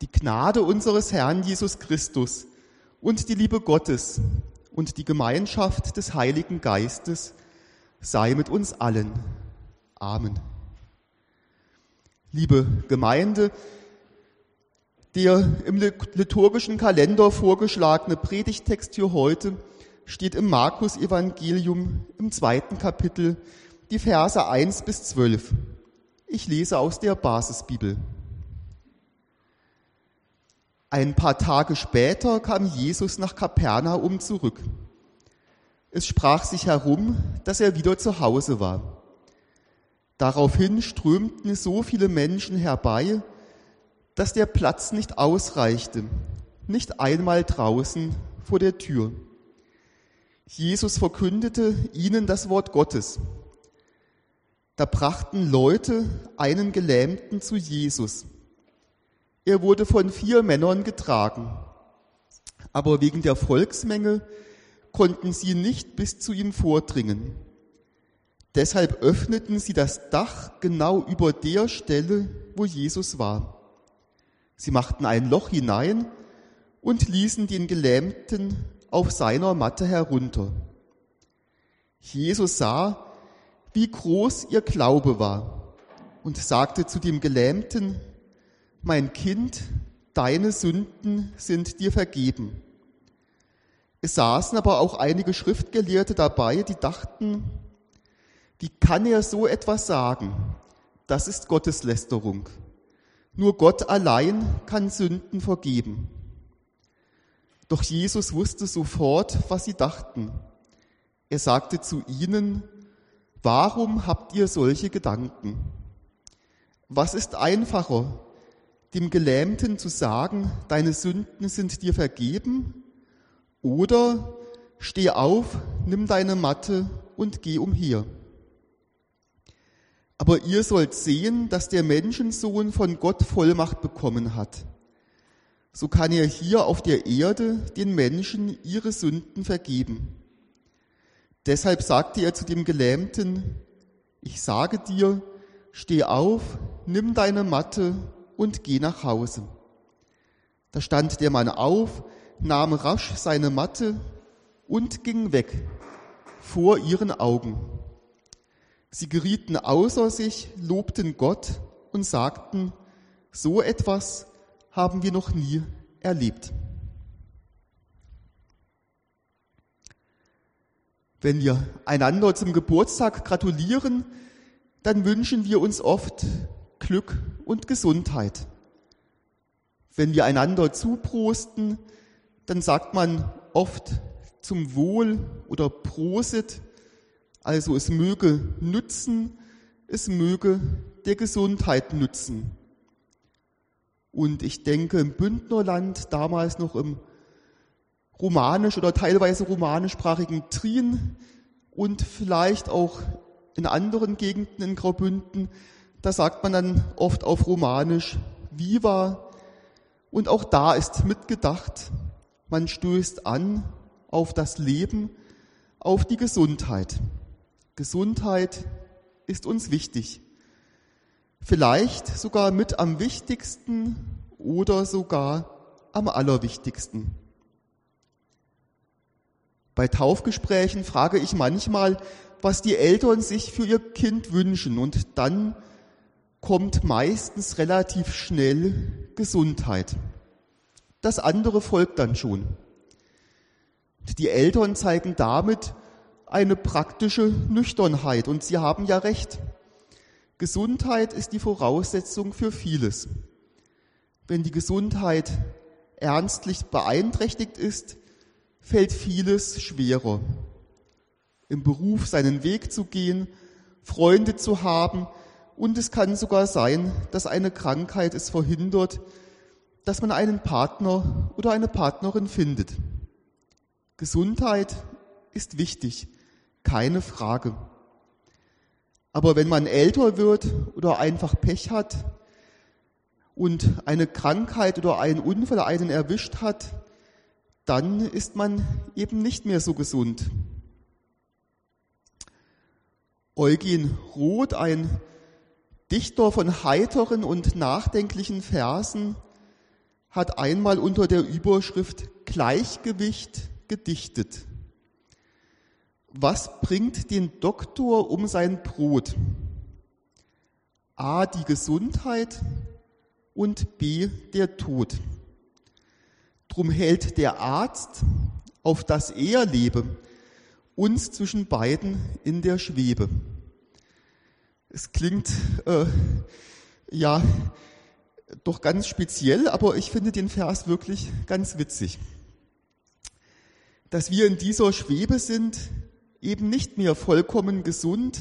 Die Gnade unseres Herrn Jesus Christus und die Liebe Gottes und die Gemeinschaft des Heiligen Geistes sei mit uns allen. Amen. Liebe Gemeinde, der im liturgischen Kalender vorgeschlagene Predigtext für heute steht im Markus Evangelium im zweiten Kapitel, die Verse 1 bis 12. Ich lese aus der Basisbibel. Ein paar Tage später kam Jesus nach Kapernaum zurück. Es sprach sich herum, dass er wieder zu Hause war. Daraufhin strömten so viele Menschen herbei, dass der Platz nicht ausreichte, nicht einmal draußen vor der Tür. Jesus verkündete ihnen das Wort Gottes. Da brachten Leute einen Gelähmten zu Jesus. Er wurde von vier Männern getragen, aber wegen der Volksmenge konnten sie nicht bis zu ihm vordringen. Deshalb öffneten sie das Dach genau über der Stelle, wo Jesus war. Sie machten ein Loch hinein und ließen den Gelähmten auf seiner Matte herunter. Jesus sah, wie groß ihr Glaube war und sagte zu dem Gelähmten, mein Kind, deine Sünden sind dir vergeben. Es saßen aber auch einige Schriftgelehrte dabei, die dachten, wie kann er so etwas sagen? Das ist Gotteslästerung. Nur Gott allein kann Sünden vergeben. Doch Jesus wusste sofort, was sie dachten. Er sagte zu ihnen, warum habt ihr solche Gedanken? Was ist einfacher, dem Gelähmten zu sagen, deine Sünden sind dir vergeben? Oder steh auf, nimm deine Matte und geh umher. Aber ihr sollt sehen, dass der Menschensohn von Gott Vollmacht bekommen hat. So kann er hier auf der Erde den Menschen ihre Sünden vergeben. Deshalb sagte er zu dem Gelähmten, ich sage dir, steh auf, nimm deine Matte und geh nach Hause. Da stand der Mann auf, nahm rasch seine Matte und ging weg vor ihren Augen. Sie gerieten außer sich, lobten Gott und sagten, so etwas haben wir noch nie erlebt. Wenn wir einander zum Geburtstag gratulieren, dann wünschen wir uns oft Glück und Gesundheit. Wenn wir einander zuprosten, dann sagt man oft zum Wohl oder Prosit also es möge nützen, es möge der Gesundheit nützen. Und ich denke, im Bündnerland, damals noch im romanisch oder teilweise romanischsprachigen Trien und vielleicht auch in anderen Gegenden in Graubünden, da sagt man dann oft auf Romanisch Viva. Und auch da ist mitgedacht, man stößt an auf das Leben, auf die Gesundheit. Gesundheit ist uns wichtig. Vielleicht sogar mit am wichtigsten oder sogar am allerwichtigsten. Bei Taufgesprächen frage ich manchmal, was die Eltern sich für ihr Kind wünschen und dann kommt meistens relativ schnell Gesundheit. Das andere folgt dann schon. Die Eltern zeigen damit eine praktische Nüchternheit. Und Sie haben ja recht. Gesundheit ist die Voraussetzung für vieles. Wenn die Gesundheit ernstlich beeinträchtigt ist, fällt vieles schwerer. Im Beruf seinen Weg zu gehen, Freunde zu haben und es kann sogar sein, dass eine Krankheit es verhindert, dass man einen Partner oder eine Partnerin findet. Gesundheit ist wichtig keine Frage. Aber wenn man älter wird oder einfach Pech hat und eine Krankheit oder ein Unfall einen erwischt hat, dann ist man eben nicht mehr so gesund. Eugen Roth, ein Dichter von heiteren und nachdenklichen Versen, hat einmal unter der Überschrift Gleichgewicht gedichtet. Was bringt den Doktor um sein Brot? A. Die Gesundheit und B. Der Tod. Drum hält der Arzt, auf das er lebe, uns zwischen beiden in der Schwebe. Es klingt äh, ja doch ganz speziell, aber ich finde den Vers wirklich ganz witzig. Dass wir in dieser Schwebe sind, eben nicht mehr vollkommen gesund,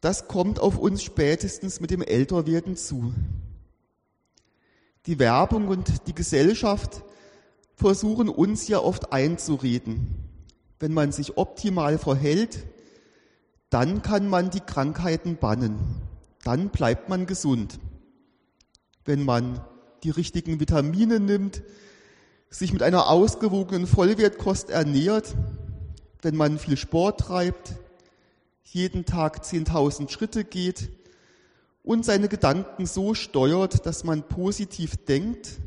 das kommt auf uns spätestens mit dem Älterwerden zu. Die Werbung und die Gesellschaft versuchen uns ja oft einzureden. Wenn man sich optimal verhält, dann kann man die Krankheiten bannen. Dann bleibt man gesund. Wenn man die richtigen Vitamine nimmt, sich mit einer ausgewogenen Vollwertkost ernährt, wenn man viel Sport treibt, jeden Tag 10.000 Schritte geht und seine Gedanken so steuert, dass man positiv denkt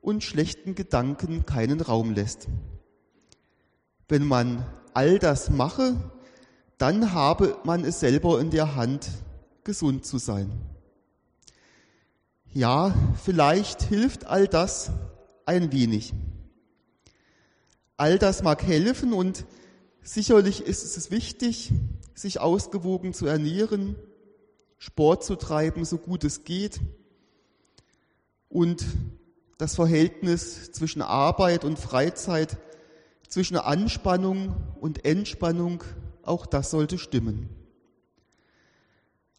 und schlechten Gedanken keinen Raum lässt. Wenn man all das mache, dann habe man es selber in der Hand, gesund zu sein. Ja, vielleicht hilft all das ein wenig. All das mag helfen und sicherlich ist es wichtig, sich ausgewogen zu ernähren, Sport zu treiben, so gut es geht und das Verhältnis zwischen Arbeit und Freizeit, zwischen Anspannung und Entspannung, auch das sollte stimmen.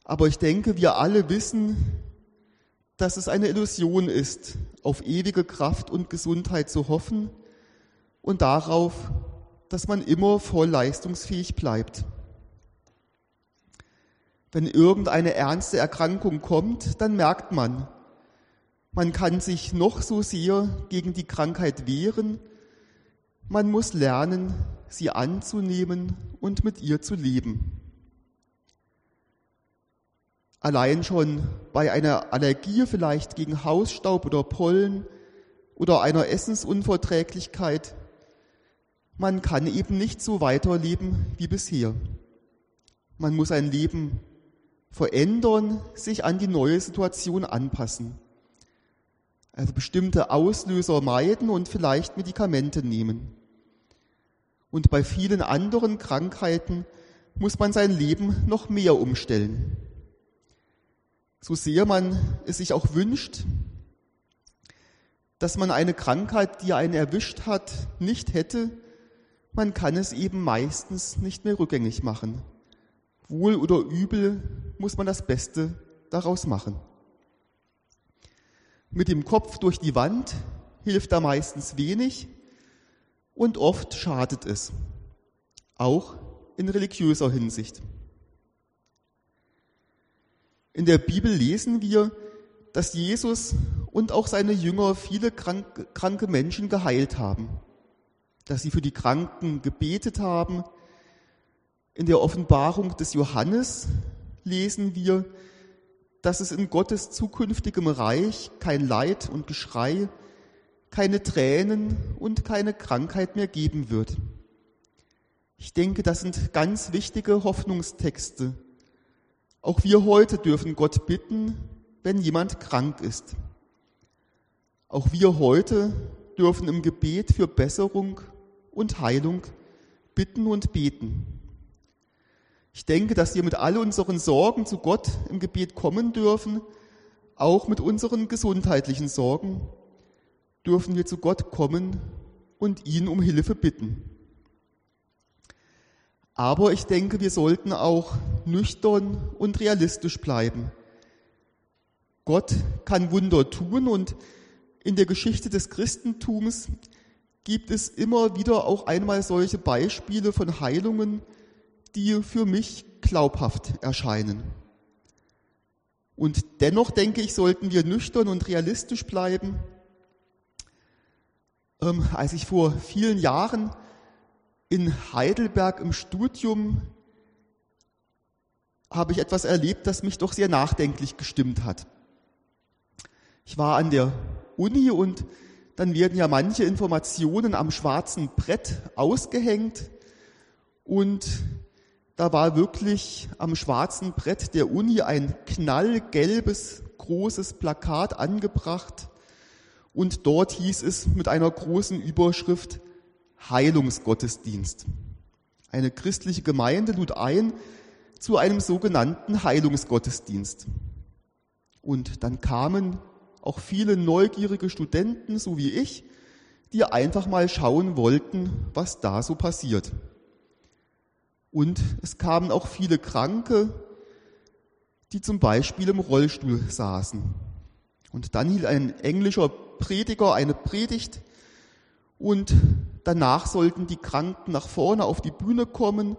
Aber ich denke, wir alle wissen, dass es eine Illusion ist, auf ewige Kraft und Gesundheit zu hoffen und darauf, dass man immer voll leistungsfähig bleibt. Wenn irgendeine ernste Erkrankung kommt, dann merkt man, man kann sich noch so sehr gegen die Krankheit wehren, man muss lernen, sie anzunehmen und mit ihr zu leben. Allein schon bei einer Allergie vielleicht gegen Hausstaub oder Pollen oder einer Essensunverträglichkeit, man kann eben nicht so weiterleben wie bisher. Man muss ein Leben verändern, sich an die neue Situation anpassen. Also bestimmte Auslöser meiden und vielleicht Medikamente nehmen. Und bei vielen anderen Krankheiten muss man sein Leben noch mehr umstellen. So sehr man es sich auch wünscht, dass man eine Krankheit, die einen erwischt hat, nicht hätte, man kann es eben meistens nicht mehr rückgängig machen. Wohl oder übel muss man das Beste daraus machen. Mit dem Kopf durch die Wand hilft da meistens wenig und oft schadet es, auch in religiöser Hinsicht. In der Bibel lesen wir, dass Jesus und auch seine Jünger viele kranke Menschen geheilt haben, dass sie für die Kranken gebetet haben. In der Offenbarung des Johannes lesen wir, dass es in Gottes zukünftigem Reich kein Leid und Geschrei, keine Tränen und keine Krankheit mehr geben wird. Ich denke, das sind ganz wichtige Hoffnungstexte. Auch wir heute dürfen Gott bitten, wenn jemand krank ist. Auch wir heute dürfen im Gebet für Besserung und Heilung bitten und beten. Ich denke, dass wir mit all unseren Sorgen zu Gott im Gebet kommen dürfen, auch mit unseren gesundheitlichen Sorgen dürfen wir zu Gott kommen und ihn um Hilfe bitten. Aber ich denke, wir sollten auch nüchtern und realistisch bleiben. Gott kann Wunder tun und in der Geschichte des Christentums gibt es immer wieder auch einmal solche Beispiele von Heilungen, die für mich glaubhaft erscheinen. Und dennoch denke ich, sollten wir nüchtern und realistisch bleiben. Ähm, als ich vor vielen Jahren in Heidelberg im Studium habe ich etwas erlebt, das mich doch sehr nachdenklich gestimmt hat. Ich war an der Uni und dann werden ja manche Informationen am schwarzen Brett ausgehängt und da war wirklich am schwarzen Brett der Uni ein knallgelbes, großes Plakat angebracht und dort hieß es mit einer großen Überschrift Heilungsgottesdienst. Eine christliche Gemeinde lud ein zu einem sogenannten Heilungsgottesdienst. Und dann kamen auch viele neugierige Studenten, so wie ich, die einfach mal schauen wollten, was da so passiert. Und es kamen auch viele Kranke, die zum Beispiel im Rollstuhl saßen. Und dann hielt ein englischer Prediger eine Predigt. Und danach sollten die Kranken nach vorne auf die Bühne kommen.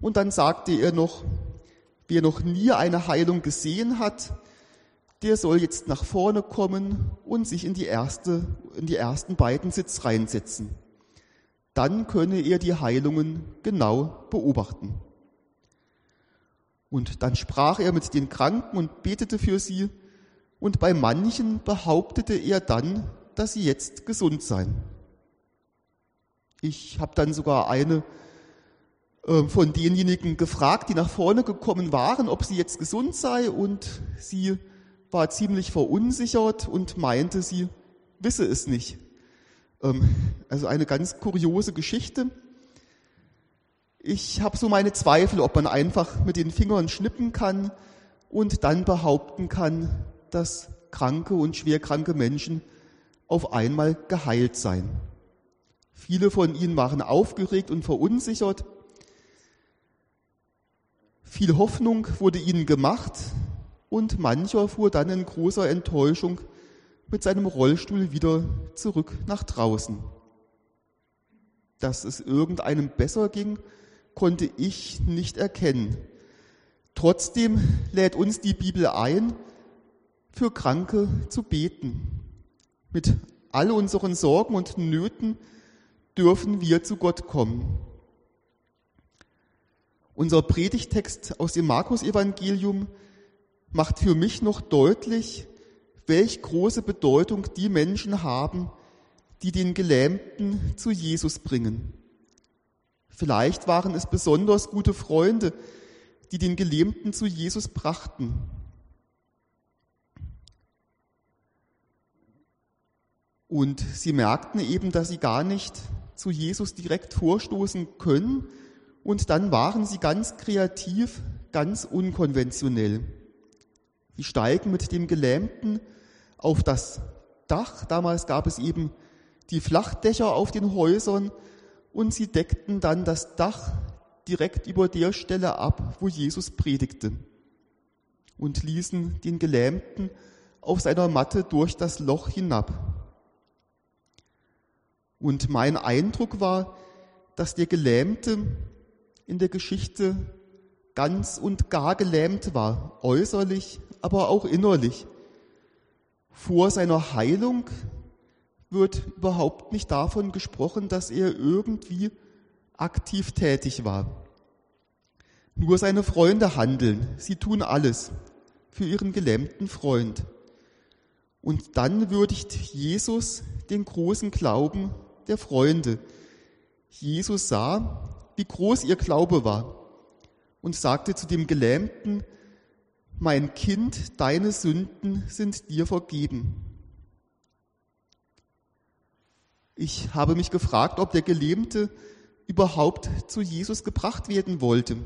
Und dann sagte er noch, wer noch nie eine Heilung gesehen hat, der soll jetzt nach vorne kommen und sich in die erste, in die ersten beiden Sitzreihen setzen dann könne er die Heilungen genau beobachten. Und dann sprach er mit den Kranken und betete für sie, und bei manchen behauptete er dann, dass sie jetzt gesund seien. Ich habe dann sogar eine äh, von denjenigen gefragt, die nach vorne gekommen waren, ob sie jetzt gesund sei, und sie war ziemlich verunsichert und meinte, sie wisse es nicht. Ähm, also eine ganz kuriose Geschichte. Ich habe so meine Zweifel, ob man einfach mit den Fingern schnippen kann und dann behaupten kann, dass kranke und schwerkranke Menschen auf einmal geheilt seien. Viele von ihnen waren aufgeregt und verunsichert. Viel Hoffnung wurde ihnen gemacht und mancher fuhr dann in großer Enttäuschung mit seinem Rollstuhl wieder zurück nach draußen. Dass es irgendeinem besser ging, konnte ich nicht erkennen. Trotzdem lädt uns die Bibel ein, für Kranke zu beten. Mit all unseren Sorgen und Nöten dürfen wir zu Gott kommen. Unser Predigtext aus dem Markus-Evangelium macht für mich noch deutlich, welch große Bedeutung die Menschen haben, die den Gelähmten zu Jesus bringen. Vielleicht waren es besonders gute Freunde, die den Gelähmten zu Jesus brachten. Und sie merkten eben, dass sie gar nicht zu Jesus direkt vorstoßen können. Und dann waren sie ganz kreativ, ganz unkonventionell. Sie steigen mit dem Gelähmten auf das Dach. Damals gab es eben die Flachdächer auf den Häusern und sie deckten dann das Dach direkt über der Stelle ab, wo Jesus predigte und ließen den Gelähmten auf seiner Matte durch das Loch hinab. Und mein Eindruck war, dass der Gelähmte in der Geschichte ganz und gar gelähmt war, äußerlich, aber auch innerlich. Vor seiner Heilung wird überhaupt nicht davon gesprochen, dass er irgendwie aktiv tätig war. Nur seine Freunde handeln, sie tun alles für ihren gelähmten Freund. Und dann würdigt Jesus den großen Glauben der Freunde. Jesus sah, wie groß ihr Glaube war und sagte zu dem Gelähmten, mein Kind, deine Sünden sind dir vergeben. Ich habe mich gefragt, ob der Gelähmte überhaupt zu Jesus gebracht werden wollte,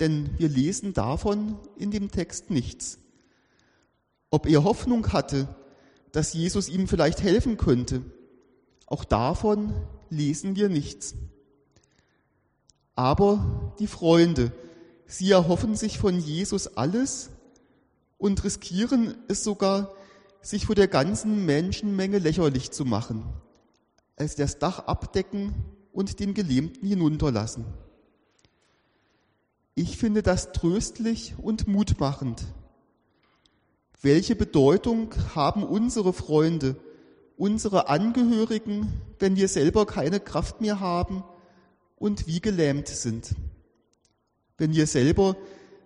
denn wir lesen davon in dem Text nichts. Ob er Hoffnung hatte, dass Jesus ihm vielleicht helfen könnte, auch davon lesen wir nichts. Aber die Freunde, Sie erhoffen sich von Jesus alles und riskieren es sogar, sich vor der ganzen Menschenmenge lächerlich zu machen, als das Dach abdecken und den Gelähmten hinunterlassen. Ich finde das tröstlich und mutmachend. Welche Bedeutung haben unsere Freunde, unsere Angehörigen, wenn wir selber keine Kraft mehr haben und wie gelähmt sind? wenn wir selber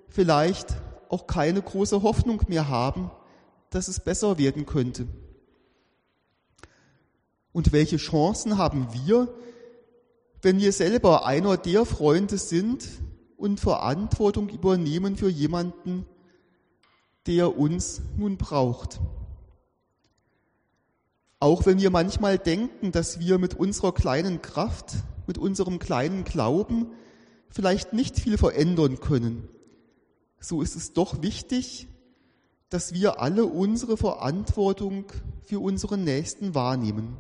vielleicht auch keine große Hoffnung mehr haben, dass es besser werden könnte. Und welche Chancen haben wir, wenn wir selber einer der Freunde sind und Verantwortung übernehmen für jemanden, der uns nun braucht? Auch wenn wir manchmal denken, dass wir mit unserer kleinen Kraft, mit unserem kleinen Glauben vielleicht nicht viel verändern können, so ist es doch wichtig, dass wir alle unsere Verantwortung für unseren Nächsten wahrnehmen.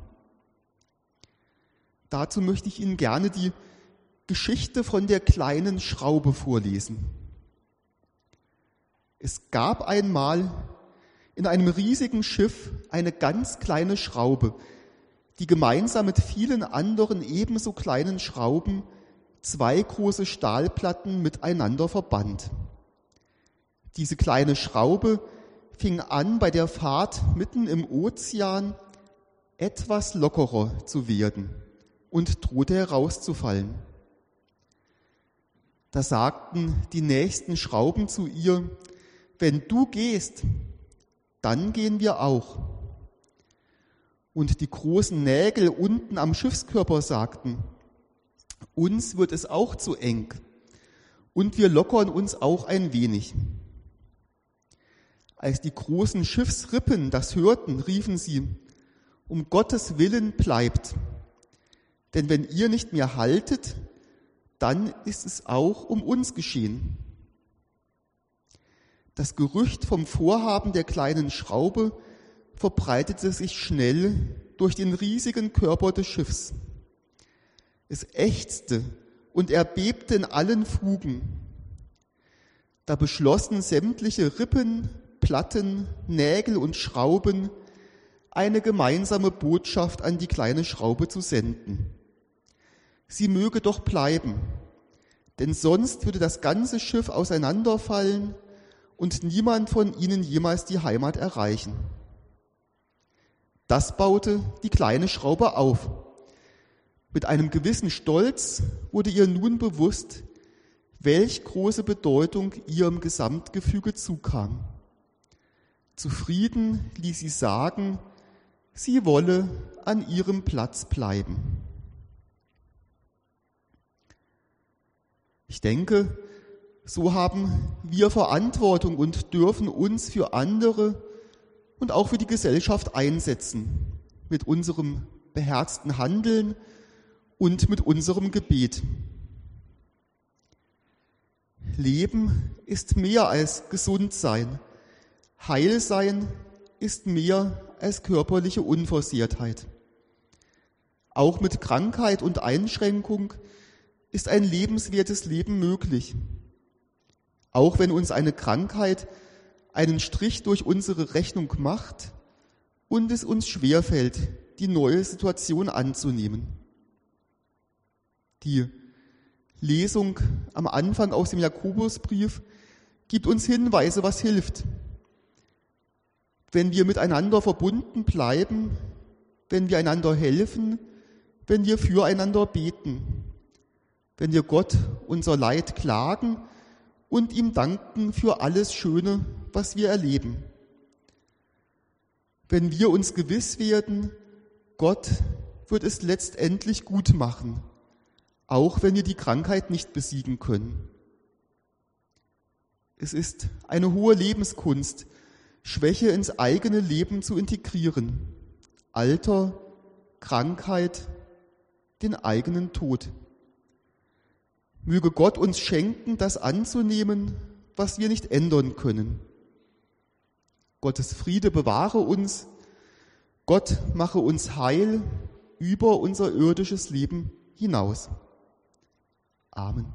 Dazu möchte ich Ihnen gerne die Geschichte von der kleinen Schraube vorlesen. Es gab einmal in einem riesigen Schiff eine ganz kleine Schraube, die gemeinsam mit vielen anderen ebenso kleinen Schrauben zwei große Stahlplatten miteinander verband. Diese kleine Schraube fing an, bei der Fahrt mitten im Ozean etwas lockerer zu werden und drohte herauszufallen. Da sagten die nächsten Schrauben zu ihr, wenn du gehst, dann gehen wir auch. Und die großen Nägel unten am Schiffskörper sagten, uns wird es auch zu eng und wir lockern uns auch ein wenig. Als die großen Schiffsrippen das hörten, riefen sie, um Gottes Willen bleibt. Denn wenn ihr nicht mehr haltet, dann ist es auch um uns geschehen. Das Gerücht vom Vorhaben der kleinen Schraube verbreitete sich schnell durch den riesigen Körper des Schiffs. Es ächzte und erbebte in allen Fugen. Da beschlossen sämtliche Rippen, Platten, Nägel und Schrauben eine gemeinsame Botschaft an die kleine Schraube zu senden. Sie möge doch bleiben, denn sonst würde das ganze Schiff auseinanderfallen und niemand von ihnen jemals die Heimat erreichen. Das baute die kleine Schraube auf. Mit einem gewissen Stolz wurde ihr nun bewusst, welch große Bedeutung ihrem Gesamtgefüge zukam. Zufrieden ließ sie sagen, sie wolle an ihrem Platz bleiben. Ich denke, so haben wir Verantwortung und dürfen uns für andere und auch für die Gesellschaft einsetzen mit unserem beherzten Handeln und mit unserem Gebet. Leben ist mehr als gesund sein. Heilsein ist mehr als körperliche Unversehrtheit. Auch mit Krankheit und Einschränkung ist ein lebenswertes Leben möglich. Auch wenn uns eine Krankheit einen Strich durch unsere Rechnung macht und es uns schwerfällt, die neue Situation anzunehmen. Die Lesung am Anfang aus dem Jakobusbrief gibt uns Hinweise, was hilft, wenn wir miteinander verbunden bleiben, wenn wir einander helfen, wenn wir füreinander beten, wenn wir Gott unser Leid klagen und ihm danken für alles Schöne, was wir erleben. Wenn wir uns gewiss werden, Gott wird es letztendlich gut machen, auch wenn wir die Krankheit nicht besiegen können. Es ist eine hohe Lebenskunst, Schwäche ins eigene Leben zu integrieren. Alter, Krankheit, den eigenen Tod. Möge Gott uns schenken, das anzunehmen, was wir nicht ändern können. Gottes Friede bewahre uns, Gott mache uns heil über unser irdisches Leben hinaus. Amen.